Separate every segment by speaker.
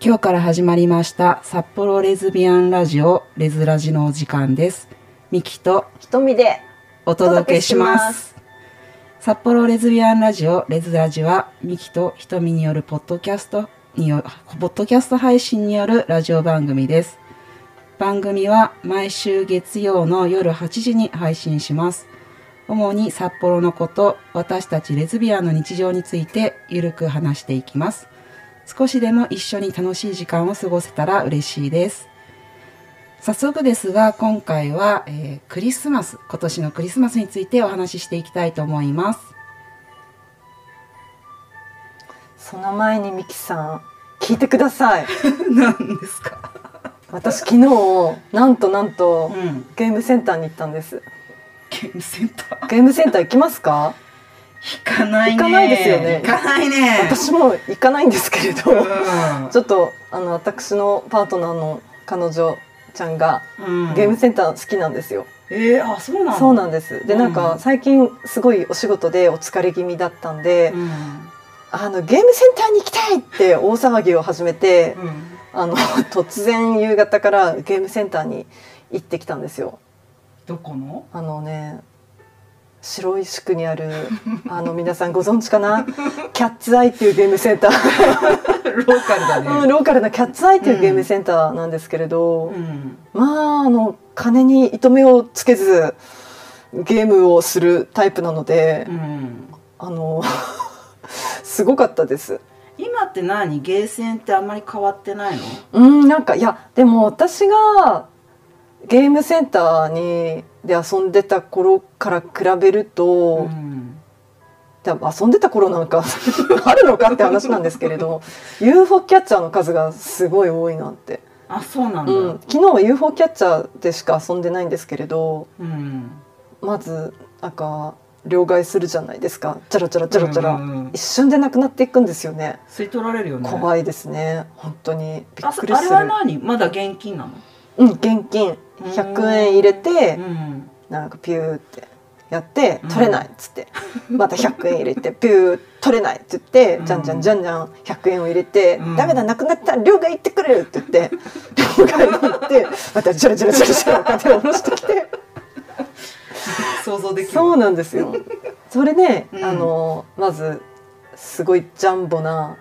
Speaker 1: 今日から始まりました札幌レズビアンラジオレズラジのお時間ですミキと
Speaker 2: 瞳で
Speaker 1: お届けしま
Speaker 2: お届けします。
Speaker 1: 札幌レズビアンラジオレズラジはミキと瞳によるポッドキャストによポッドキャスト配信によるラジオ番組です番組は毎週月曜の夜8時に配信します主に札幌のこと私たちレズビアンの日常についてゆるく話していきます少しでも一緒に楽しい時間を過ごせたら嬉しいです。早速ですが今回は、えークリスマス今年のクリスマスについてお話ししていきたいと思います。
Speaker 2: その前にミキさん聞いてください。
Speaker 1: 何ですか？
Speaker 2: 私昨日なんとなんと
Speaker 1: うん。
Speaker 2: ゲームセンターに行ったんです。
Speaker 1: ゲームセンター？
Speaker 2: ゲームセンター行きますか？
Speaker 1: 行かないね。
Speaker 2: 行かないですよね。
Speaker 1: 行かないね。
Speaker 2: 私も行かないんですけれど
Speaker 1: うん。
Speaker 2: ちょっとあの私のパートナーの彼女ちゃんが
Speaker 1: うん。
Speaker 2: ゲームセンター好きなんですよ、
Speaker 1: えー、あそうなの？
Speaker 2: そうなんです。で
Speaker 1: うん。
Speaker 2: なんか最近すごいお仕事でお疲れ気味だったんで、
Speaker 1: うん。
Speaker 2: あのゲームセンターに行きたいって大騒ぎを始めて、
Speaker 1: うん。
Speaker 2: あの 突然夕方からゲームセンターに行ってきたんですよ。
Speaker 1: どこの？
Speaker 2: あのね白石区にある あの皆さんご存知かな？キャッツアイっていうゲームセンター、
Speaker 1: ローカルだね。
Speaker 2: うんローカルなキャッツアイっていうゲームセンターなんですけれど、
Speaker 1: うん。
Speaker 2: まああの金に糸目をつけずゲームをするタイプなので、
Speaker 1: うん。
Speaker 2: あの すごかったです。
Speaker 1: 今って何？ゲーセンってあんまり変わってないの？
Speaker 2: うんなんかいやでも私がゲームセンターにで遊んでた頃から比べると、
Speaker 1: ん
Speaker 2: でも遊んでた頃なんか あるのかって話なんですけれど UFO キャッチャーの数がすごい多いなって、
Speaker 1: あそうなんだ。
Speaker 2: うん、昨日は UFO キャッチャーでしか遊んでないんですけれど
Speaker 1: うん。
Speaker 2: まずなんか両替するじゃないですか。チャラチャラチャラチャラ、
Speaker 1: うんうんうん
Speaker 2: 一瞬でなくなっていくんですよね。
Speaker 1: 吸い取られるよね。
Speaker 2: 怖いですね。本当に。び
Speaker 1: あ
Speaker 2: っくりする。
Speaker 1: あれは何？まだ現金なの？
Speaker 2: うん現金100円入れて、
Speaker 1: うん。
Speaker 2: なんかピューってやって
Speaker 1: うん。
Speaker 2: 取れないっつって、また100円入れてピュー取れないって言って、
Speaker 1: うん。
Speaker 2: じゃんじゃんじゃんじゃん100円を入れて、
Speaker 1: うん。
Speaker 2: ダメだなくなったら両替行ってくれるって言って両替に行ってまたジャラジャラジャラジャラお金を下ろしてきて。
Speaker 1: 想像できる。
Speaker 2: そうなんですよ。それで、
Speaker 1: うん。
Speaker 2: あのまずすごいジャンボな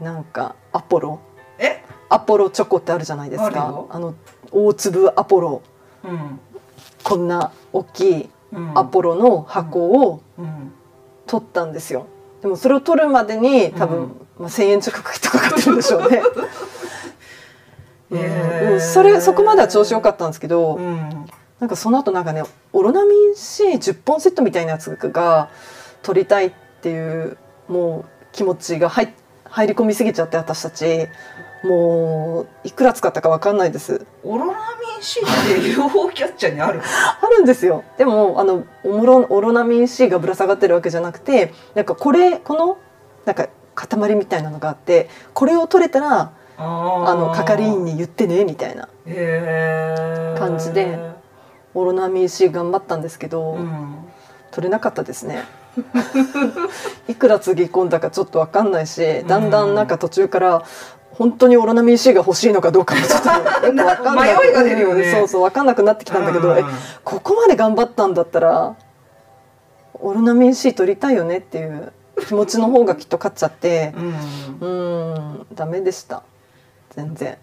Speaker 2: なんかアポロ。
Speaker 1: え？
Speaker 2: アポロチョコってあるじゃないですか。
Speaker 1: あ
Speaker 2: の大粒アポロ。
Speaker 1: うん
Speaker 2: こんな大きい
Speaker 1: うん。
Speaker 2: アポロの箱を
Speaker 1: うん。
Speaker 2: 取ったんですよ。でもそれを取るまでに多分、
Speaker 1: うん。
Speaker 2: まあ、1,000円近くかかってるんでしょうね、それそこまでは調子良かったんですけど、
Speaker 1: うん。
Speaker 2: なんかその後なんかねオロナミン C10 本セットみたいなやつが取りたいっていうもう気持ちが入入り込みすぎちゃって私たちもういくら使ったかわかんないです。
Speaker 1: オロナミン C って UFO キャッチャーにある
Speaker 2: あるんですよ。でもあのオモロオロナミン C がぶら下がってるわけじゃなくてなんかこれこのなんか塊みたいなのがあってこれを取れたら
Speaker 1: あ
Speaker 2: あの係員に言ってねみたいな感じでオロナミン C 頑張ったんですけど、
Speaker 1: うん。
Speaker 2: 取れなかったですね。いくらつぎ込んだかちょっと分かんないしだんだんなんか途中から本当にオロナミン C が欲しいのかどうかもちょっとよく分かんない
Speaker 1: 迷いが出るよね。
Speaker 2: そうそう分かんなくなってきたんだけど、
Speaker 1: うん。
Speaker 2: えここまで頑張ったんだったらオロナミン C 取りたいよねっていう気持ちの方がきっと勝っちゃって
Speaker 1: うん。
Speaker 2: うんダメでした。全然。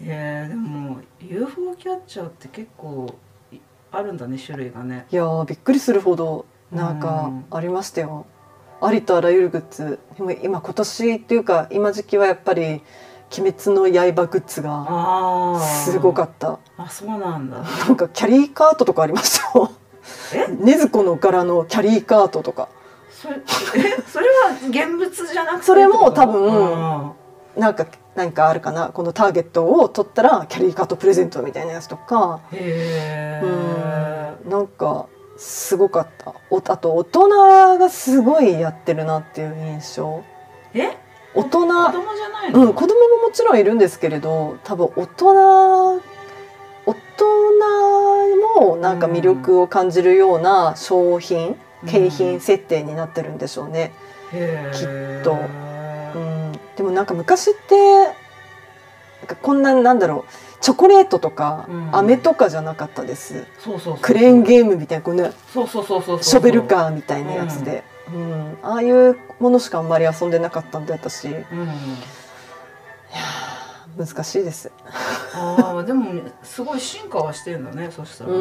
Speaker 1: いやでも UFO キャッチャーって結構いあるんだね種類がね。
Speaker 2: いやーびっくりするほどなんかありましたよ、ありとあらゆるグッズ。でも今今年っていうか今時期はやっぱり「鬼滅の刃」グッズがすごかった。
Speaker 1: あそうなんだ。
Speaker 2: なんかキャリーカートとかありましたよ。
Speaker 1: え？
Speaker 2: 禰豆子の柄のキャリーカートとか。
Speaker 1: それえ？それは現物じゃなくて
Speaker 2: それも多分
Speaker 1: あ
Speaker 2: なんか何かあるかな。このターゲットを取ったらキャリーカートプレゼントみたいなやつとか。
Speaker 1: ーへえ
Speaker 2: うん。なんかすごかった。おあと大人がすごいやってるなっていう印象。
Speaker 1: え？
Speaker 2: 大人
Speaker 1: 子供じゃないの、
Speaker 2: うん、子供ももちろんいるんですけれど多分大人大人もなんか魅力を感じるような商品、景品設定になってるんでしょうね。
Speaker 1: へー
Speaker 2: きっと。うん、でもなんか昔ってなんかこんななんだろうチョコレートとか、
Speaker 1: うん。
Speaker 2: 飴とかじゃなかったです。クレーンゲームみたいなこんな
Speaker 1: そうそうそうそうそう。
Speaker 2: ショベルカーみたいなやつで、うん。ああいうものしかあんまり遊んでなかったんで私。いや
Speaker 1: うん
Speaker 2: ー難しいです、
Speaker 1: ああでもすごい進化はしてるんだねそしたらね、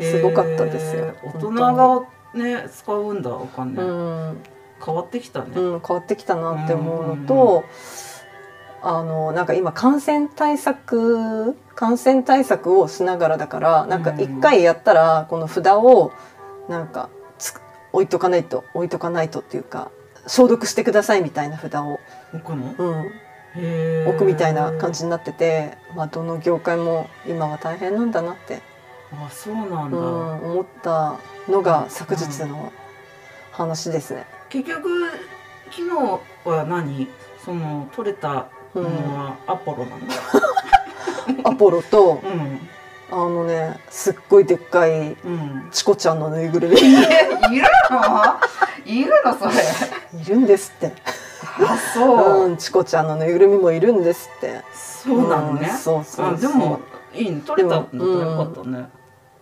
Speaker 2: うん。すごかったですよ。
Speaker 1: 大人がね使うんだお金、
Speaker 2: うん。
Speaker 1: 変わってきたね、
Speaker 2: うん、変わってきたなって思うのと、あのなんか今感染対策感染対策をしながらだからなんか一回やったらこの札をなんかつ置いとかないと置いとかないとっていうか消毒してくださいみたいな札を、
Speaker 1: 置くの？
Speaker 2: うん、置くみたいな感じになってて、まあ、どの業界も今は大変なんだなって、
Speaker 1: あそうなんだ、
Speaker 2: うん、思ったのが昨日の話ですね。
Speaker 1: 結局昨日は何？その取れた
Speaker 2: うん。
Speaker 1: ものはアポロなの
Speaker 2: アポロと
Speaker 1: うん
Speaker 2: あのねすっごいでっかい
Speaker 1: うん。
Speaker 2: チコちゃんのぬいぐるみ。
Speaker 1: いるの？いるのそれ。
Speaker 2: いるんですって。
Speaker 1: あそう、
Speaker 2: うん、チコちゃんのぬいぐるみもいるんですって。
Speaker 1: そうなのね、
Speaker 2: うんそうそう
Speaker 1: でもいいね。取れたん。だよかったね、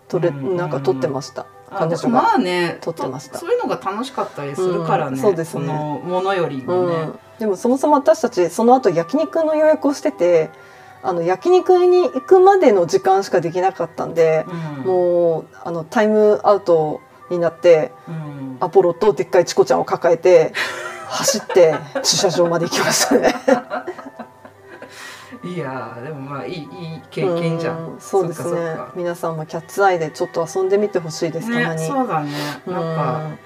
Speaker 2: 撮れ、
Speaker 1: うん
Speaker 2: なんか撮ってました。彼女が。
Speaker 1: まあね
Speaker 2: 撮ってました。
Speaker 1: とそういうのが楽しかったりするからね、
Speaker 2: うんそうですね。
Speaker 1: のものより
Speaker 2: う
Speaker 1: もね、
Speaker 2: ん。でもそもそも私たちその後焼肉の予約をしてて、あの焼肉に行くまでの時間しかできなかったんで、
Speaker 1: うん。
Speaker 2: もうあのタイムアウトになって
Speaker 1: うん。
Speaker 2: アポロとでっかいチコちゃんを抱えて走って駐車場まで行きましたね。
Speaker 1: いやーでもまあいいいい経験じゃん、
Speaker 2: うんそうですね。皆さんもキャッツアイでちょっと遊んでみてほしいです、たま
Speaker 1: ね
Speaker 2: に。
Speaker 1: そうだね。なんか
Speaker 2: うん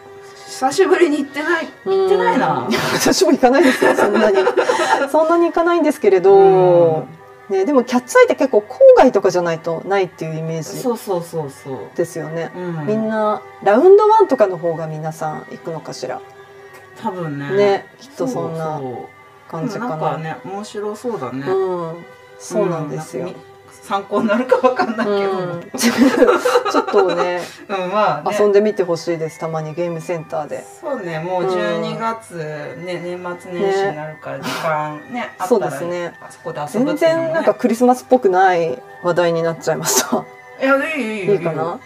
Speaker 1: 久しぶりに行ってない行ってないな。
Speaker 2: 私も行かないですよそんなに。そんなに行かないんですけれど、ね、でもキャッツアイって結構郊外とかじゃないとないっていうイメージ
Speaker 1: そうそうそうそう、
Speaker 2: ですよね、
Speaker 1: うん、
Speaker 2: みんなラウンドワンとかの方が皆さん行くのかしら。
Speaker 1: 多分ね。
Speaker 2: ねきっとそんな
Speaker 1: うそう
Speaker 2: 感じかな。
Speaker 1: なんかね面白そうだね、
Speaker 2: うん。そうなんですよ、
Speaker 1: うなん参考になるかわかんないけど、
Speaker 2: う
Speaker 1: うん。
Speaker 2: ん ちょっとね。
Speaker 1: まあね。
Speaker 2: 遊んでみてほしいですたまにゲームセンターで。
Speaker 1: そうねもう12月、ね年末年始になるから時間ね。あった
Speaker 2: そう
Speaker 1: ら
Speaker 2: ですね。
Speaker 1: あそこで遊ぶ
Speaker 2: 全然なんかクリスマスっぽくない話題になっちゃいました。
Speaker 1: いやいいいいい
Speaker 2: いいかな？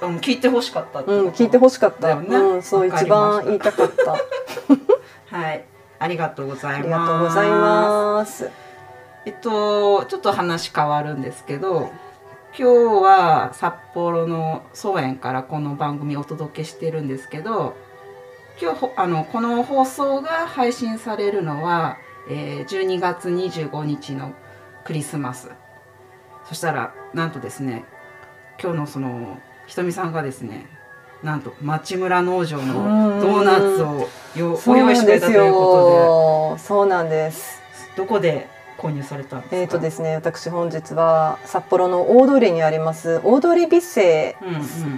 Speaker 1: うん聞いてほしかった
Speaker 2: うん聞いてほしかった、
Speaker 1: だよね。
Speaker 2: うんそう一番言いたかった。
Speaker 1: はい。ありがとうございます。
Speaker 2: ありがとうございます
Speaker 1: えっとちょっと話変わるんですけど今日は札幌の草園からこの番組をお届けしてるんですけど今日ほあのこの放送が配信されるのは、えー12月25日のクリスマス。そしたらなんとですね今日のそのひとみさんがですねなんと町村農場のドーナツをよご用意してたというこ
Speaker 2: よそうなんです。
Speaker 1: とでどこで購入されたんですか？
Speaker 2: えーとですね私本日は札幌の大通りにあります大通り美生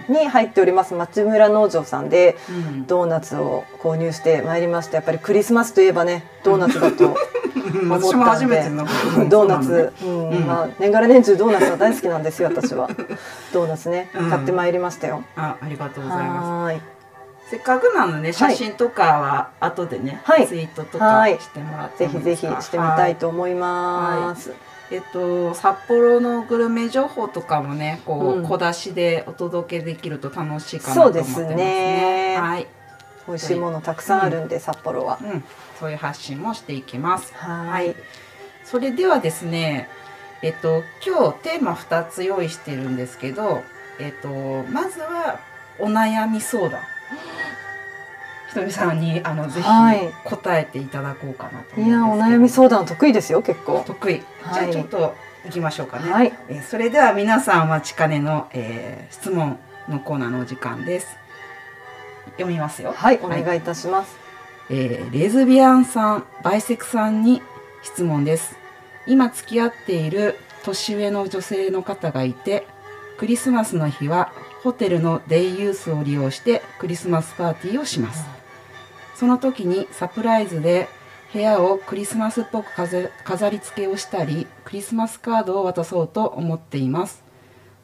Speaker 1: うん
Speaker 2: に入っております町村農場さんでドーナツを購入してまいりましたやっぱりクリスマスといえばねドーナツだと
Speaker 1: うん私も初めての
Speaker 2: ドーナツ、うん。
Speaker 1: うん。
Speaker 2: まあ、年がら年中ドーナツは大好きなんですよ私は。ドーナツね
Speaker 1: うん。
Speaker 2: 買ってまいりましたよ、
Speaker 1: あありがとうございますせっかくなので写真とかは後でね、
Speaker 2: はい。
Speaker 1: ツイートとか
Speaker 2: はい
Speaker 1: してもらって
Speaker 2: ぜひぜ
Speaker 1: もいいですか？
Speaker 2: ひしてみたいと思います、
Speaker 1: えっと札幌のグルメ情報とかもねこう、
Speaker 2: うん。
Speaker 1: 小出しでお届けできると楽しいかなと思ってますね。
Speaker 2: すね。
Speaker 1: はい、
Speaker 2: 美味しいものたくさんあるんで、札幌は。
Speaker 1: うん、そういう発信もしていきます。
Speaker 2: はい。
Speaker 1: それではですねえっと今日テーマ2つ用意してるんですけどえっとまずはお悩み相談ひとみさんにあのぜひ
Speaker 2: はい。
Speaker 1: 答えていただこうかなと
Speaker 2: いやお悩み相談得意ですよ結構。
Speaker 1: 得意、
Speaker 2: はい。
Speaker 1: じゃあちょっと行きましょうかね、
Speaker 2: はい。
Speaker 1: えーそれでは皆さんお待ちかねの、えー質問のコーナーのお時間です。読みますよ。
Speaker 2: はい。お願いいたします、
Speaker 1: えーレズビアンさんバイセクさんに質問です。今付き合っている年上の女性の方がいてクリスマスの日はホテルのデイユースを利用してクリスマスパーティーをします。その時にサプライズで部屋をクリスマスっぽく飾り付けをしたりクリスマスカードを渡そうと思っています。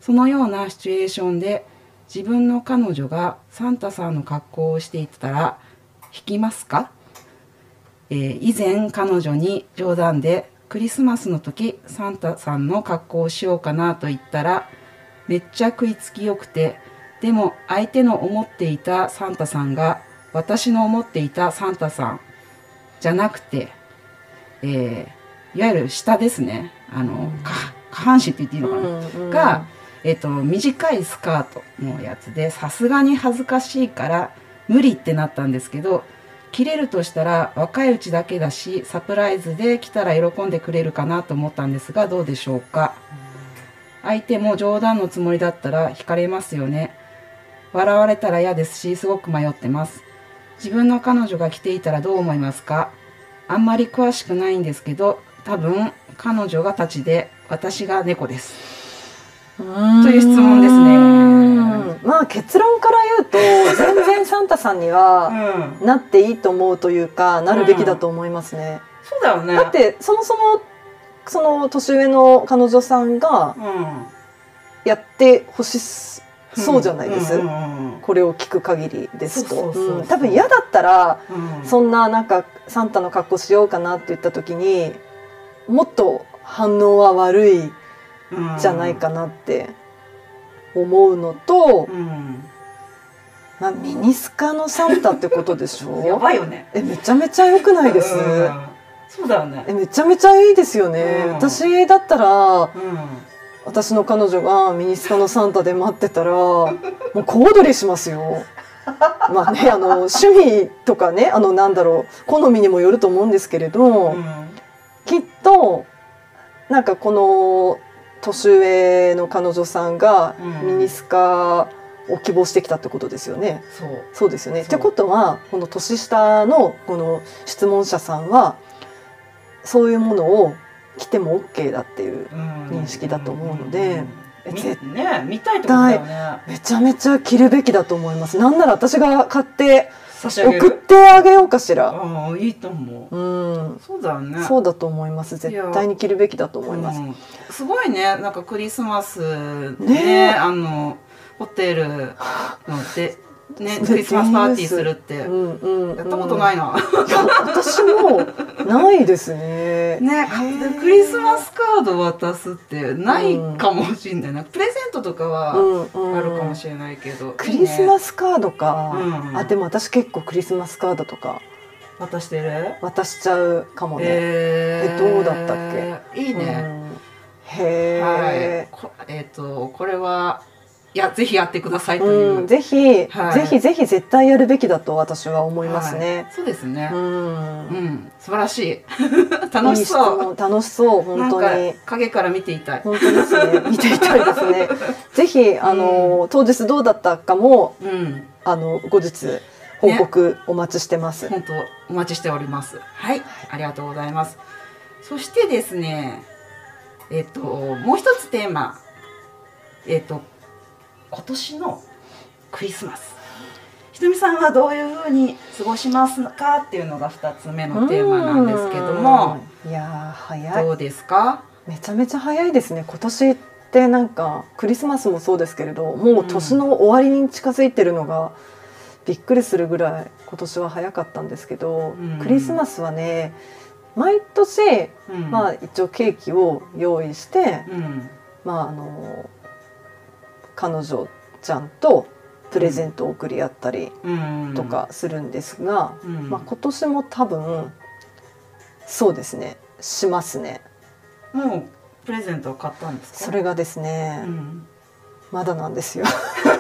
Speaker 1: そのようなシチュエーションで自分の彼女がサンタさんの格好をしていたら引きますか、えー以前彼女に冗談でクリスマスの時サンタさんの格好をしようかなと言ったらめっちゃ食いつきよくてでも相手の思っていたサンタさんが私の思っていたサンタさんじゃなくて、えーいわゆる下ですね。あの、下半身って言っていいのかな、
Speaker 2: うん
Speaker 1: が、えっと短いスカートのやつでさすがに恥ずかしいから無理ってなったんですけど着れるとしたら若いうちだけだしサプライズで来たら喜んでくれるかなと思ったんですがどうでしょうか？相手も冗談のつもりだったら惹かれますよね。笑われたら嫌ですしすごく迷ってます。自分の彼女が着ていたらどう思いますか？あんまり詳しくないんですけど多分彼女が立ちで私が猫です。
Speaker 2: と
Speaker 1: いう質問ですね。
Speaker 2: まあ結論から言うと 全然サンタさんには
Speaker 1: うん。
Speaker 2: なっていいと思うというかなるべきだと思いますね。
Speaker 1: そうだよね。
Speaker 2: だってそもそもその年上の彼女さんが
Speaker 1: うん
Speaker 2: やってほしそうじゃないです？これを聞く限りですと。多分嫌だったらそんななんかサンタの格好しようかなって言った時にもっと反応は悪い
Speaker 1: うん
Speaker 2: じゃないかなって思うのと、
Speaker 1: うん。
Speaker 2: まあ、ミニスカのサンタってことでしょ？
Speaker 1: やばいよね。
Speaker 2: えめちゃめちゃ良くないです、
Speaker 1: うんそうだよね。
Speaker 2: えめちゃめちゃいいですよね、
Speaker 1: うん。
Speaker 2: 私だったら
Speaker 1: うん。
Speaker 2: 私の彼女がミニスカのサンタで待ってたら もう小躍りしますよ。まあねあの趣味とかねあのなんだろう好みにもよると思うんですけれど、
Speaker 1: うん。
Speaker 2: きっとなんかこの年上の彼女さんが
Speaker 1: うん。
Speaker 2: ミニスカを希望してきたってことですよね。
Speaker 1: そう。
Speaker 2: そうですよね。ってことはこの年下のこの質問者さんはそういうものを着ても OK だっていう認識だと思うので絶
Speaker 1: ね見たいってことだよね。
Speaker 2: めちゃめちゃ着るべきだと思います。なんなら私が買って送っ
Speaker 1: る
Speaker 2: てあげようかしら。
Speaker 1: ああいいと思う。
Speaker 2: うん、
Speaker 1: そうだよね。
Speaker 2: そうだと思います。絶対に着るべきだと思います。
Speaker 1: うん。すごいね。なんかクリスマスね
Speaker 2: ね。え
Speaker 1: あのホテルのでねクリスマスパーティーするって。や
Speaker 2: うんうん、
Speaker 1: ったことない
Speaker 2: い。
Speaker 1: な、
Speaker 2: 私もないですね。
Speaker 1: ねクリスマスカード渡すってないかもしれないな、プレゼントとかは
Speaker 2: うんうん、
Speaker 1: あるかもしれないけど、
Speaker 2: クリスマ
Speaker 1: ス
Speaker 2: スカードか、
Speaker 1: うん。
Speaker 2: あでも私結構クリスマスカードとか
Speaker 1: 渡してる？
Speaker 2: 渡しちゃうかもね。
Speaker 1: え
Speaker 2: えどうだったっ
Speaker 1: け？いいね、
Speaker 2: うん。へえ、
Speaker 1: はい。こえっ、とこれはいやぜひやってくださいという、
Speaker 2: うん、ぜひ、
Speaker 1: はい。
Speaker 2: ぜひぜひ絶対やるべきだと私は思います
Speaker 1: は
Speaker 2: ね
Speaker 1: い。そうですね。
Speaker 2: う、ん。
Speaker 1: うん、素晴らしい。楽しそう。
Speaker 2: 楽しそう本当に。
Speaker 1: か影から見ていたい。
Speaker 2: 本当ですね。見ていたいですね。ぜひあの、当日どうだったかも
Speaker 1: うん。
Speaker 2: あの後日報告お待ちしてます。
Speaker 1: 本当お待ちしております。はい。ありがとうございます。そしてですねえっ、ともう一つテーマ。えっ、と今年のクリスマス。ひとみさんはどういうふうに過ごしますかっていうのが二つ目のテーマなんですけども。
Speaker 2: うん。いやー早い。
Speaker 1: どうですか？
Speaker 2: めちゃめちゃ早いですね。今年ってなんかクリスマスもそうですけれどもう年の終わりに近づいてるのがびっくりするぐらい今年は早かったんですけど、
Speaker 1: うん。
Speaker 2: クリスマスはね毎年、
Speaker 1: うん。
Speaker 2: まあ一応ケーキを用意して、
Speaker 1: うん。
Speaker 2: まああの彼女ちゃんとプレゼントを送り合ったり
Speaker 1: うん。
Speaker 2: とかするんですが、
Speaker 1: うん。
Speaker 2: まあ、今年も多分そうですね。しますね。
Speaker 1: もうプレゼントを買ったんですか？
Speaker 2: それがですね、
Speaker 1: うん。
Speaker 2: まだなんですよ。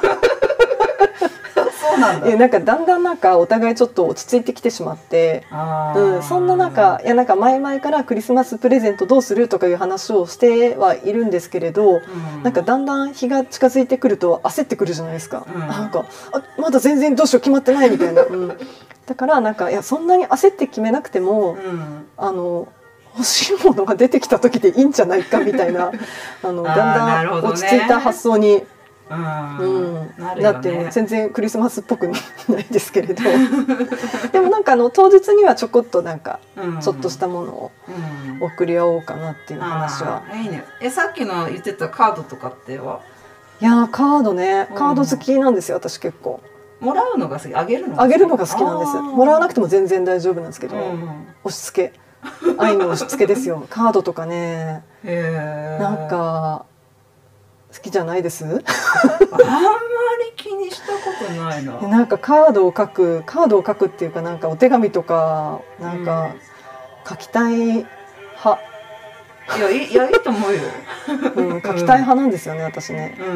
Speaker 1: そうなんだ。
Speaker 2: えなんかだんだんなんかお互いちょっと落ち着いてきてしまって、うん、そんな中いやなんか前々からクリスマスプレゼントどうするとかいう話をしてはいるんですけれど、
Speaker 1: うん。
Speaker 2: なんかだんだん日が近づいてくると焦ってくるじゃないですか。
Speaker 1: うん。
Speaker 2: なんかあまだ全然どうしよう決まってないみたいな。うん、だからなんかいやそんなに焦って決めなくても、
Speaker 1: うん。
Speaker 2: あの欲しいものが出てきた時でいいんじゃないかみたいなあの だんだん落ち着いた発想に
Speaker 1: うんね。
Speaker 2: だって全然クリスマスっぽくないですけれど。でもなんかあの当日にはちょこっとなんか
Speaker 1: うん
Speaker 2: ちょっとしたものを
Speaker 1: うん
Speaker 2: 送り合おうかなっていう話は、
Speaker 1: あーいいね。えさっきの言ってたカードとかっては？い
Speaker 2: やーカードね。
Speaker 1: うん。
Speaker 2: カード好きなんですよ私結構。
Speaker 1: もらうのが好き。あげるのが好き。
Speaker 2: あげるのが好きなんですもらわなくても全然大丈夫なんですけど、
Speaker 1: うん。
Speaker 2: 押し付け。愛の押し付けですよ。カードとかね。なんか好きじゃないです？
Speaker 1: あんまり気にしたことないな。
Speaker 2: なんかカードを書くカードを書くっていうかなんかお手紙とかなんか書きたい派、
Speaker 1: いやいいいやいいと思うよ。
Speaker 2: うん、書きたい派なんですよね私ね、
Speaker 1: う
Speaker 2: う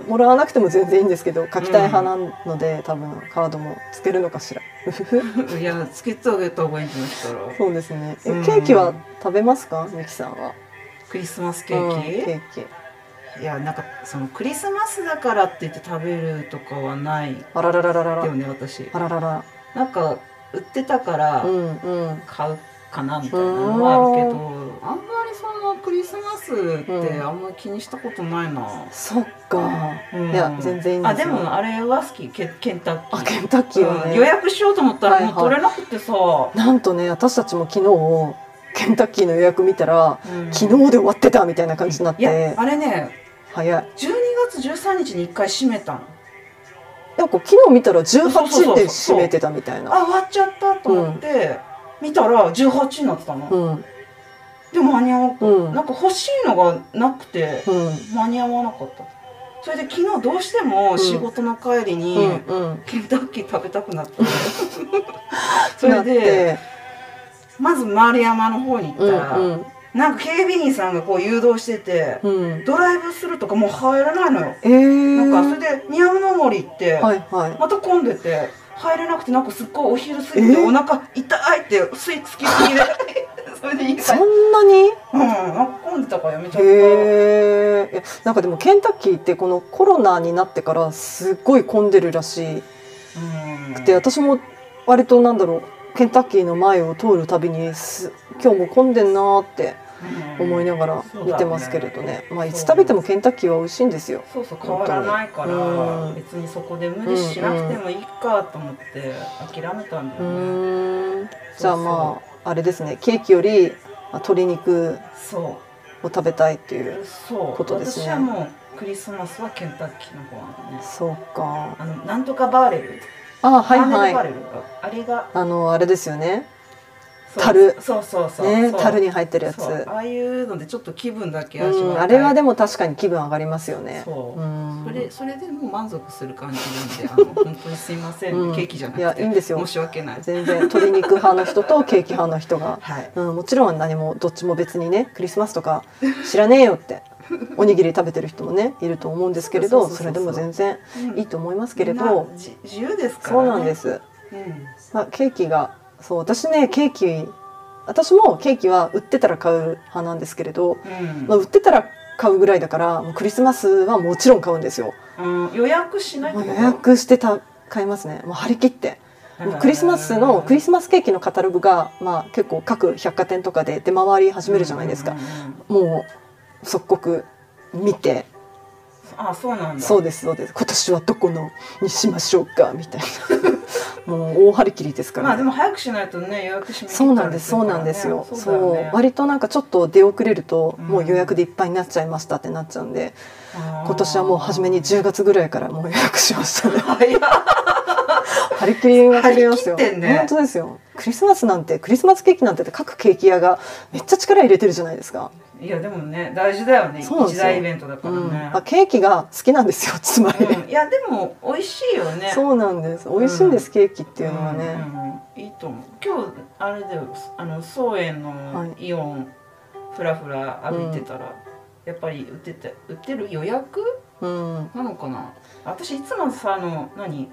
Speaker 2: ん。ん、もらわなくても全然いいんですけど書きたい派なので、多分カードもつけるのかしら。
Speaker 1: いやつけてあげた方がいいんじゃないですか。
Speaker 2: そうですね。え
Speaker 1: うん。
Speaker 2: ケーキは食べますか？ミキさんは。
Speaker 1: クリスマスケーキ、
Speaker 2: うんケーキ
Speaker 1: いやなんかそのクリスマスだからって言って食べるとかはない
Speaker 2: あらららららら。
Speaker 1: よね私。
Speaker 2: あららら。
Speaker 1: なんか売ってたから
Speaker 2: うんうん。
Speaker 1: 買うかなみたいなのはあるけどあんまりそのクリスマスってあんまり気にしたことないな、
Speaker 2: そっか、
Speaker 1: うん。
Speaker 2: いや全然いい
Speaker 1: あでもあれは好き。ケケンタッキー。
Speaker 2: あケンタッキーはね、
Speaker 1: うん。予約しようと思ったらもう取れなくてさ、
Speaker 2: なんとね私たちも昨日ケンタッキーの予約見たら
Speaker 1: うん。
Speaker 2: 昨日で終わってたみたいな感じになっ
Speaker 1: いや
Speaker 2: て
Speaker 1: あれね
Speaker 2: 早い。
Speaker 1: 12月13日に1回閉めたの？
Speaker 2: なんか昨日見たら
Speaker 1: そうそうそう
Speaker 2: 18で閉めてたみたいな。
Speaker 1: あ終わっちゃったと思って、見たら18になってたの、
Speaker 2: うん。
Speaker 1: でも間に合わなか
Speaker 2: うん。
Speaker 1: なんか欲しいのがなくて
Speaker 2: うん。
Speaker 1: 間に合わなかった。それで昨日どうしても仕事の帰りに、
Speaker 2: うんうん。
Speaker 1: ケンタッキー食べたくなって それで
Speaker 2: て。
Speaker 1: まず丸山の方に行っ
Speaker 2: う
Speaker 1: たら、
Speaker 2: んうん
Speaker 1: なんか警備員さんがこう誘導してて、
Speaker 2: うん。
Speaker 1: ドライブするとかもう入らないのよ、
Speaker 2: えー、
Speaker 1: なんかそれで宮の森行って、
Speaker 2: はいはい。
Speaker 1: また混んでて入れなくてなんかすっごいお昼過ぎて
Speaker 2: え？
Speaker 1: お腹痛いって吸い付きすぎでそれでいい
Speaker 2: そんなに？
Speaker 1: うん。なんか混んでたからやめちゃった。
Speaker 2: へえなんかでもケンタッキーってこのコロナになってからすっごい混んでるらしい。
Speaker 1: うん。
Speaker 2: で私も割となんだろうケンタッキーの前を通るたびにす今日も混んでんなーって思いながら見てますけれどね,、まあいつ食べてもケンタッキーは美味しいんですよ。
Speaker 1: そうそう変わらないから
Speaker 2: うん
Speaker 1: 別にそこで無理しなくてもいいかと思って諦めたんだ
Speaker 2: う
Speaker 1: よね。
Speaker 2: ーん。じゃあまああれですね。ケーキよりまあ鶏肉
Speaker 1: そ
Speaker 2: を食べたいっていう
Speaker 1: うそう。
Speaker 2: ことですね。
Speaker 1: 私はもうクリスマスはケンタッキーの方なのね。
Speaker 2: そうか。
Speaker 1: あのなんとかバーレル。
Speaker 2: あはいはい。
Speaker 1: バーレルあれが
Speaker 2: あのあれですよね樽。
Speaker 1: そうそうそう
Speaker 2: ね樽に入ってるやつ。
Speaker 1: ああいうのでちょっと気分だけ味わい。
Speaker 2: あれはでも確かに気分上がりますよね。
Speaker 1: そう。
Speaker 2: うん。
Speaker 1: それそれでもう満足する感じなんであの本当にすいません、
Speaker 2: うん。
Speaker 1: ケーキじゃなく
Speaker 2: いや
Speaker 1: て
Speaker 2: いいんですよ。
Speaker 1: 申し訳ない。
Speaker 2: 全然鶏肉派の人とケーキ派の人が、
Speaker 1: は い
Speaker 2: うん、もちろん何もどっちも別にねクリスマスとか知らねえよって おにぎり食べてる人もねいると思うんですけれど
Speaker 1: そ
Speaker 2: れでも全然
Speaker 1: うん。
Speaker 2: いいと思いますけれど。
Speaker 1: 自由ですから、ね、
Speaker 2: そうなんです、
Speaker 1: うん。
Speaker 2: まあ、ケーキがそう私ねケーキ私もケーキは売ってたら買う派なんですけれど、
Speaker 1: うん。
Speaker 2: まあ、売ってたら買うぐらいだからもうクリスマスはもちろん買うんですよ。
Speaker 1: うん、予約しない
Speaker 2: 予約してた買いますね。もう張り切って。もうクリスマスのクリスマスケーキのカタログが、まあ、結構各百貨店とかで出回り始めるじゃないですか。もう即刻見て
Speaker 1: あそうなんだ。
Speaker 2: そうですそうです。今年はどこのにしましょうかみたいな。もう大張り切りですから、
Speaker 1: まあでも早くしないとね予約し
Speaker 2: そうなんですそうなんですよ。
Speaker 1: そう
Speaker 2: そう。割となんかちょっと出遅れると、
Speaker 1: うん。
Speaker 2: もう予約でいっぱいになっちゃいましたってなっちゃうんで
Speaker 1: 今
Speaker 2: 今年はもう初めに10月ぐらいから もう予約しましたね。張り切りまくりますよ。
Speaker 1: ね。
Speaker 2: 本当ですよ。クリスマスなんてクリスマスケーキなんて各ケーキ屋がめっちゃ力入れてるじゃないですか、
Speaker 1: いやでもね大事だよね一大イベントだから
Speaker 2: うん。あ、、ケーキが好きなんですよつまり、
Speaker 1: うん。いやでも美味しいよね。
Speaker 2: そうなんです。美味しいんです、ケーキっていうのはね、
Speaker 1: うんうんいいと思う。今日あれであの草園の
Speaker 2: はい。
Speaker 1: イオンふらふら歩いてたら、やっぱり売ってて売ってる予約
Speaker 2: うん、
Speaker 1: なのかな？私いつもさあの何？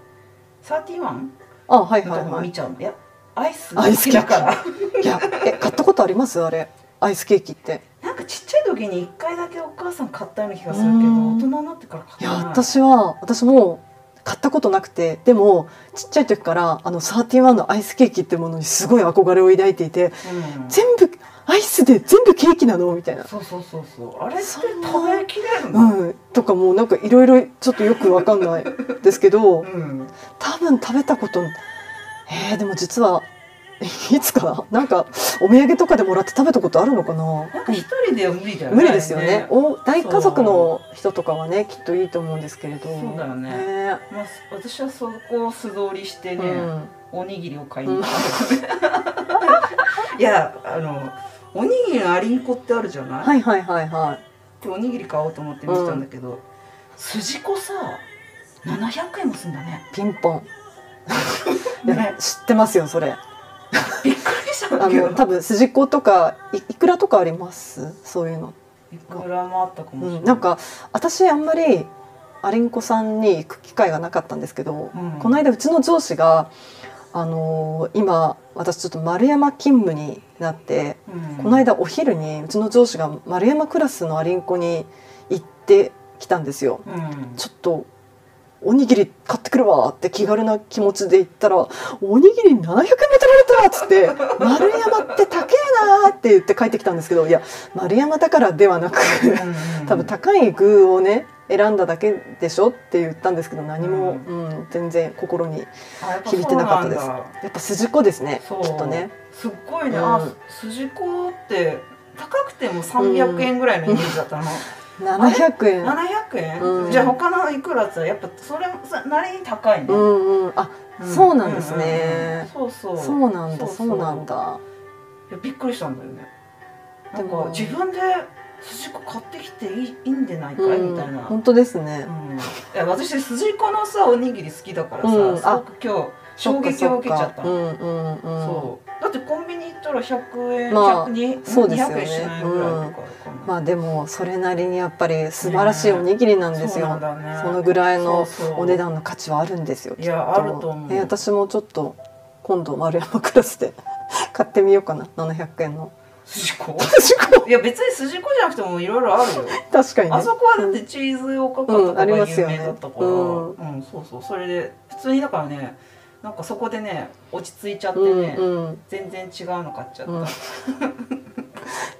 Speaker 1: サーティワン？
Speaker 2: あはいはいはい。
Speaker 1: 見ちゃうの、いやアイス
Speaker 2: アイスケーキ
Speaker 1: 好きだから
Speaker 2: いやえ買ったことあります？あれ。アイスケーキって
Speaker 1: なんかちっちゃい時に一回だけお母さん買ったような気がするけど
Speaker 2: うん。
Speaker 1: 大人になってから買っ
Speaker 2: い
Speaker 1: てない。
Speaker 2: や私は私も買ったことなくてでもちっちゃい時からあのサーティワンのアイスケーキってものにすごい憧れを抱いていて
Speaker 1: うん。
Speaker 2: 全部アイスで全部ケーキなの？みたいな。
Speaker 1: そうそうそうそう。あれって
Speaker 2: そ
Speaker 1: 食べきれるの？
Speaker 2: うん、とかもうなんかいろいろちょっとよくわかんないですけど
Speaker 1: うん。
Speaker 2: 多分食べたことえー、でも実は いつかなんかお土産とかでもらって食べたことあるのかな？
Speaker 1: なんか一人では無理だよね
Speaker 2: 無理ですよね。お大家族の人とかはねきっといいと思うんですけれど。
Speaker 1: そうだよね。
Speaker 2: ね。
Speaker 1: まあ、私はそこを素通りしてね、
Speaker 2: うん。
Speaker 1: おにぎりを買いに行っ いやあのおにぎりのアリンコってあるじゃない、
Speaker 2: はいはいはいは
Speaker 1: でおにぎり買おうと思って見てたんだけど、筋子さ700円もすんだね。
Speaker 2: いピンポン。
Speaker 1: ね。
Speaker 2: 知ってますよそれ
Speaker 1: びっくりしたんだ
Speaker 2: あ
Speaker 1: けど。
Speaker 2: の多分筋子とかいいくらとかあります？そういうの、
Speaker 1: いくらもあったかもしれない、
Speaker 2: うん、なんか私あんまりアリンコさんに行く機会がなかったんですけど、
Speaker 1: うん。
Speaker 2: この間うちの上司があのー今私ちょっと丸山勤務になって
Speaker 1: うん。
Speaker 2: この間お昼にうちの上司が丸山クラスのアリンコに行ってきたんですよ。
Speaker 1: うん。
Speaker 2: ちょっとおにぎり買ってくるわって気軽な気持ちで行ったら「おにぎり700円も取られた!」っつって「丸山って高えな!」って言って帰ってきたんですけどいや丸山だからではなく
Speaker 1: うん
Speaker 2: 多分高い具をね選んだだけでしょって言ったんですけど何も、
Speaker 1: う
Speaker 2: うん全然心に響いてなかったですやっぱ筋子ですねきっとね。
Speaker 1: すっごいね、
Speaker 2: うん
Speaker 1: あ筋子って高くても300円ぐらいのイメージだったの、
Speaker 2: 700円。
Speaker 1: 700円、
Speaker 2: うん。
Speaker 1: じゃあ他のいくらって言ったらやっぱそれそなりに高いね、
Speaker 2: うんうんあ、
Speaker 1: うん。
Speaker 2: そうなんですね、
Speaker 1: うんうん。うんそうそう。
Speaker 2: そうなんだ
Speaker 1: そ
Speaker 2: そう。うなんだ。
Speaker 1: いやびっくりしたんだよね。なん
Speaker 2: でも
Speaker 1: か自分で筋子買ってきていいいいんでないかい、
Speaker 2: うん。
Speaker 1: みたいな、うん、
Speaker 2: 本当ですね、
Speaker 1: いや私筋子のさおにぎり好きだからさ、
Speaker 2: うん。
Speaker 1: すごく今日衝撃を受けちゃったの。
Speaker 2: そうんうんうん。
Speaker 1: そうだってコンビニ行ったら100円、
Speaker 2: まあ
Speaker 1: 100
Speaker 2: そうですよね。
Speaker 1: 200円しないぐらいとか。あるかな、
Speaker 2: まあでもそれなりにやっぱり素晴らしいおにぎりなんですよ。
Speaker 1: ん。だね
Speaker 2: そのぐらいの
Speaker 1: そうそう
Speaker 2: お値段の価値はあるんですよ。
Speaker 1: いや
Speaker 2: きっ
Speaker 1: あると思う。
Speaker 2: ね私もちょっと今度丸山クラスで 買ってみようかな。700円の。
Speaker 1: 筋子？いや別に筋子じゃなくてもいろいろあるよ。
Speaker 2: 確かにね。
Speaker 1: あそこはだってチーズおかかと
Speaker 2: うん
Speaker 1: かが有
Speaker 2: ありますよね
Speaker 1: 名だったから、
Speaker 2: うん。
Speaker 1: うんそうそう。それで普通にだからねなんかそこでね落ち着いちゃって
Speaker 2: うん
Speaker 1: ね、
Speaker 2: うん。
Speaker 1: 全然違うの買っちゃった、
Speaker 2: うん。い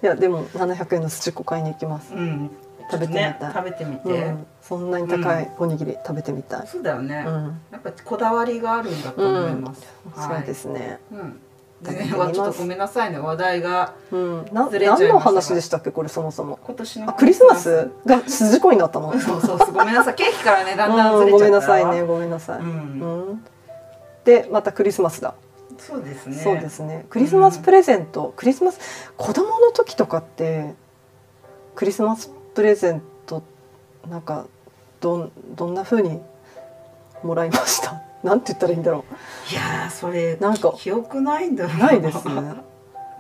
Speaker 2: やでも700円の筋子買いに行きます、
Speaker 1: うん。
Speaker 2: 食べてみたい。
Speaker 1: ね食べてみて、
Speaker 2: うん、そんなに高いおにぎり食べてみたい、
Speaker 1: そうだよね、
Speaker 2: うん。
Speaker 1: やっぱこだわりがあるんだと思います、
Speaker 2: そうですね、
Speaker 1: うん。ちょっとごめんなさいね。話題が
Speaker 2: うん、な
Speaker 1: ずれちゃいましたが。
Speaker 2: 何の話でしたっけこれそもそも。
Speaker 1: 今年の
Speaker 2: あクリスマス？が筋子になった。の
Speaker 1: そうそうそう。ごめんなさい。ケーキからねだんだんず
Speaker 2: うんご
Speaker 1: れちゃった
Speaker 2: めんなさいね。ごめんなさい、
Speaker 1: う
Speaker 2: うんんでまたクリスマスだ、
Speaker 1: そうですね。
Speaker 2: そうですね。クリスマスプレゼント、クリスマス子供の時とかってクリスマスプレゼントなんかどんどんな風にもらいました？なんて言ったらいいんだろ
Speaker 1: いやーそれ
Speaker 2: なんか
Speaker 1: 記憶ないんだ
Speaker 2: ないですね。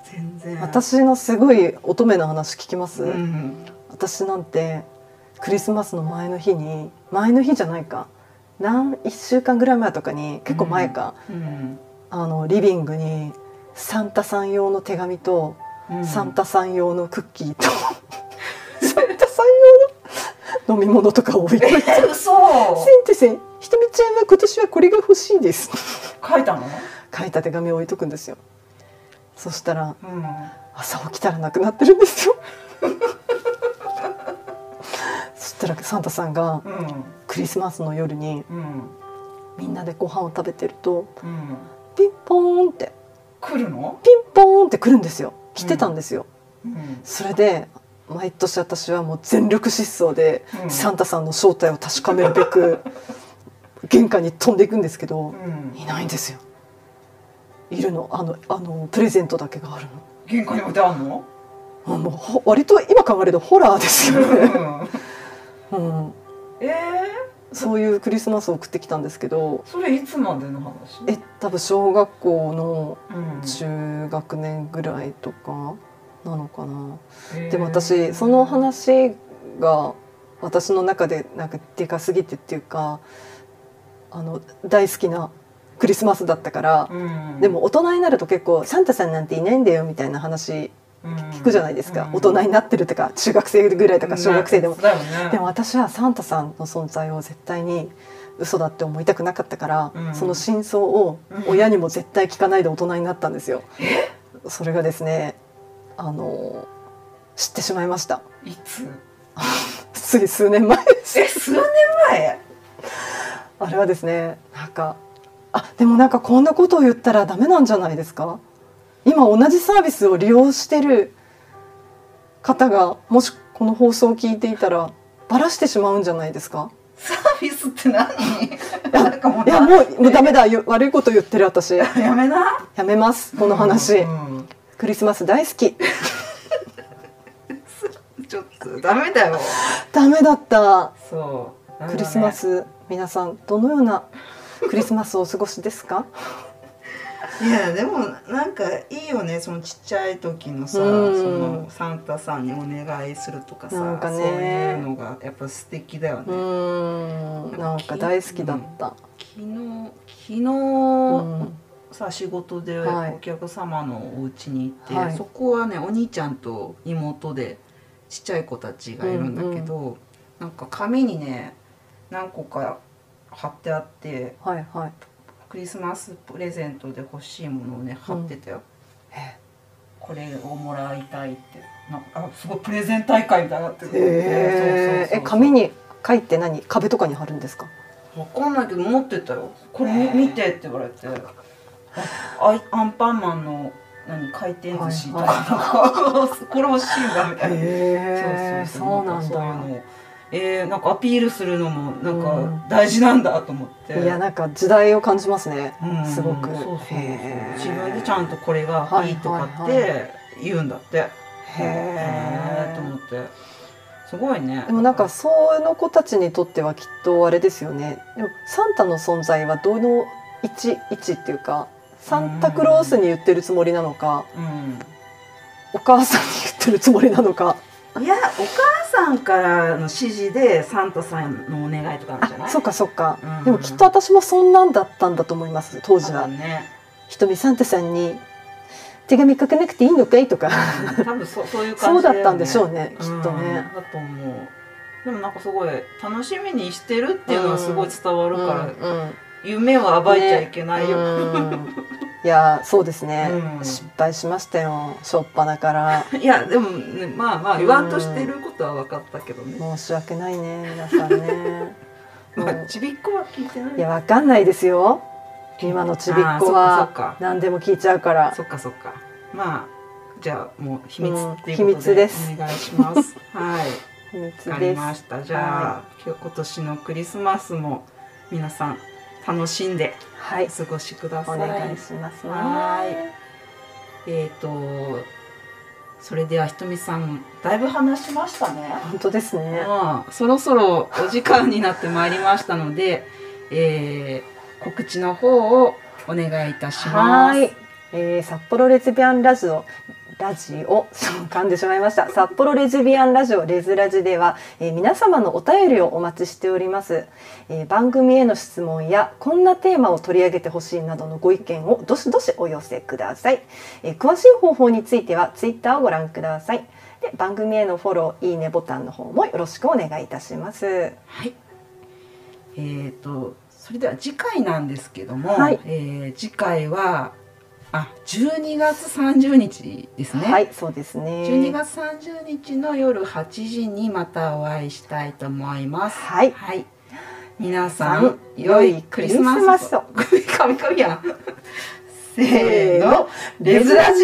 Speaker 1: 全然。
Speaker 2: 私のすごい乙女な話聞きます、
Speaker 1: うん。
Speaker 2: 私なんてクリスマスの前の日に前の日じゃないか何1週間ぐらい前とかに結構前か、
Speaker 1: うん。
Speaker 2: あのリビングにサンタさん用の手紙と、
Speaker 1: うん。
Speaker 2: サンタさん用のクッキーと サンタさん用の飲み物とかを置いといて「
Speaker 1: え嘘。
Speaker 2: センテセンひとみちゃんは今年はこれが欲しいです」
Speaker 1: 書いたの？
Speaker 2: 書いた手紙を置いとくんですよ。そしたら
Speaker 1: うん。
Speaker 2: 朝起きたらなくなってるんですよ。そしたらサンタさんが
Speaker 1: うん
Speaker 2: クリスマスの夜に
Speaker 1: うん。
Speaker 2: みんなでご飯を食べてると
Speaker 1: うん。
Speaker 2: ピンポーンって。
Speaker 1: 来るの？
Speaker 2: ピンポーンって来るんですよ。来てたんですよ、
Speaker 1: うん。
Speaker 2: それで毎年私はもう全力疾走で
Speaker 1: うん。
Speaker 2: サンタさんの正体を確かめるべく玄関に飛んでいくんですけど
Speaker 1: うん。
Speaker 2: いないんですよ。いるの。あのあのプレゼントだけがある
Speaker 1: 玄関に置いてあんの？
Speaker 2: もうほ割と今考えるとホラーですよね、
Speaker 1: うん。
Speaker 2: うん、
Speaker 1: えー？
Speaker 2: そういうクリスマスを送ってきたんですけど
Speaker 1: それいつまでの話？
Speaker 2: え多分小学校の
Speaker 1: うん。
Speaker 2: 中学年ぐらいとかなのかな、
Speaker 1: えー。
Speaker 2: でも私その話が私の中でなんかでかすぎてっていうかあの大好きなクリスマスだったから、
Speaker 1: うん。
Speaker 2: でも大人になると結構サンタさんなんていないんだよみたいな話聞くじゃないですか、
Speaker 1: うん。
Speaker 2: 大人になってるとか中学生ぐらいとか小学生でも、
Speaker 1: ね。
Speaker 2: でも私はサンタさんの存在を絶対に嘘だって思いたくなかったから、
Speaker 1: うん。
Speaker 2: その真相を親にも絶対聞かないで大人になったんですよ。それがですねあの知ってしまいました。
Speaker 1: いつ？
Speaker 2: つい数年前
Speaker 1: え数年前？
Speaker 2: あれはですねなんかあでもなんかこんなことを言ったらダメなんじゃないですか？今同じサービスを利用してる方がもしこの放送を聞いていたらバラしてしまうんじゃないですか？
Speaker 1: サービスって何？
Speaker 2: いやもうもうダメだ。よ悪いこと言ってる私。や
Speaker 1: やめな。
Speaker 2: めます。この話、
Speaker 1: うん。
Speaker 2: クリスマス大好き。
Speaker 1: ちょっとダメだよ。
Speaker 2: ダメだった。
Speaker 1: そう。ね。
Speaker 2: クリスマス皆さんどのようなクリスマスをお過ごしですか？
Speaker 1: いやでもなんかいいよね。そのちっちゃい時のさ、
Speaker 2: うん。
Speaker 1: そのサンタさんにお願いするとかさ
Speaker 2: かね。
Speaker 1: そういうのがやっぱ素敵だよね、
Speaker 2: うーんなんか大好きだった、
Speaker 1: 昨日昨日、
Speaker 2: うん。
Speaker 1: さ仕事で
Speaker 2: はい。
Speaker 1: お客様のお家に行って、
Speaker 2: はい。
Speaker 1: そこはねお兄ちゃんと妹でちっちゃい子たちがいるんだけど、なんか紙にね何個か貼ってあって
Speaker 2: はいはい
Speaker 1: クリスマスプレゼントで欲しいものをね貼ってたよ、
Speaker 2: え
Speaker 1: これをもらいたいって。なんかあすごいプレゼン大会みたいになってる
Speaker 2: え。え紙に書いて何？壁とかに貼るんですか？
Speaker 1: わかんないけど持ってたよ。これ見てって言われて。あアンパンマンの何回転寿司とか、
Speaker 2: はい
Speaker 1: なんかこれ欲しいんだみたいな、そ
Speaker 2: そううなん
Speaker 1: そう。そうなんかそういう
Speaker 2: だ
Speaker 1: のをえー、なんかアピールするのもなん
Speaker 2: うん。
Speaker 1: か大事なんだと思って、
Speaker 2: いやなんか時代を感じますね。
Speaker 1: うん。
Speaker 2: すごく。
Speaker 1: 自分でちゃんとこれがいいとかっ
Speaker 2: はいはい
Speaker 1: て言うんだって、
Speaker 2: へ
Speaker 1: へーと思って。すごいね。
Speaker 2: でもなんかその子たちにとってはきっとあれですよね。でもサンタの存在はどの位置位置っていうかサンタクロースに言ってるつもりなのか
Speaker 1: うん。
Speaker 2: お母さんに言ってるつもりなのか
Speaker 1: いやお母さんからの指示でサンタさんのお願いとかなんじゃない？
Speaker 2: あそっかそっか、
Speaker 1: うん。
Speaker 2: でもきっと私もそんなんだったんだと思います当時は。
Speaker 1: ね。
Speaker 2: ひとみサンタさんに手紙書かなくていいのかいとか。
Speaker 1: うん多分そうそういう
Speaker 2: そう
Speaker 1: 感じよ
Speaker 2: だったんでしょうねきっと
Speaker 1: うん
Speaker 2: ね、
Speaker 1: だと思う。でもなんかすごい楽しみにしてるっていうのはすごい伝わるから、
Speaker 2: うんうん
Speaker 1: 夢を暴いちゃいけないよ、
Speaker 2: うんいやそうですね、
Speaker 1: うん。
Speaker 2: 失敗しましたよしょっぱなから。
Speaker 1: いやでも、ね、まあまあ言わんとしてることは分かったけどね、
Speaker 2: 申し訳ないね皆さんね。
Speaker 1: まあ
Speaker 2: うん。
Speaker 1: ちびっこは聞いてない。
Speaker 2: いやわかんないですよ。今のちびっこは。
Speaker 1: か
Speaker 2: 何でも聞いちゃうから。
Speaker 1: そっかそっか。まあじゃあもう秘密
Speaker 2: うん
Speaker 1: っていうことで,、
Speaker 2: 秘密です。
Speaker 1: お願いします。はい。
Speaker 2: 秘密です。
Speaker 1: ました。じゃあ、今日今年のクリスマスも皆さん楽しんで
Speaker 2: はい。
Speaker 1: お過ごしください。
Speaker 2: お願いしますね。
Speaker 1: はい。えっ、とそれではひとみさんだいぶ話しましたね。
Speaker 2: 本当ですね。
Speaker 1: うん。そろそろお時間になってまいりましたので、えー告知の方をお願いいたします。
Speaker 2: はい、えー、札幌レズビアンラジオラジオそう噛んでしまいました。札幌レズビアンラジオレズラジでは、えー皆様のお便りをお待ちしております、えー番組への質問やこんなテーマを取り上げてほしいなどのご意見をどしどしお寄せください、えー詳しい方法についてはツイッターをご覧ください。で番組へのフォローいいねボタンの方もよろしくお願いいたします。
Speaker 1: はい。えっ、とそれでは次回なんですけども、
Speaker 2: はい。
Speaker 1: えー次回はあ12月30日ですね。
Speaker 2: はいそうですね
Speaker 1: 12月30日の夜8時にまたお会いしたいと思います。
Speaker 2: はい
Speaker 1: はい。皆さ
Speaker 2: さん
Speaker 1: ん良いクリスマスを。
Speaker 2: クリスマス。
Speaker 1: せ
Speaker 2: せーの
Speaker 1: レズラジ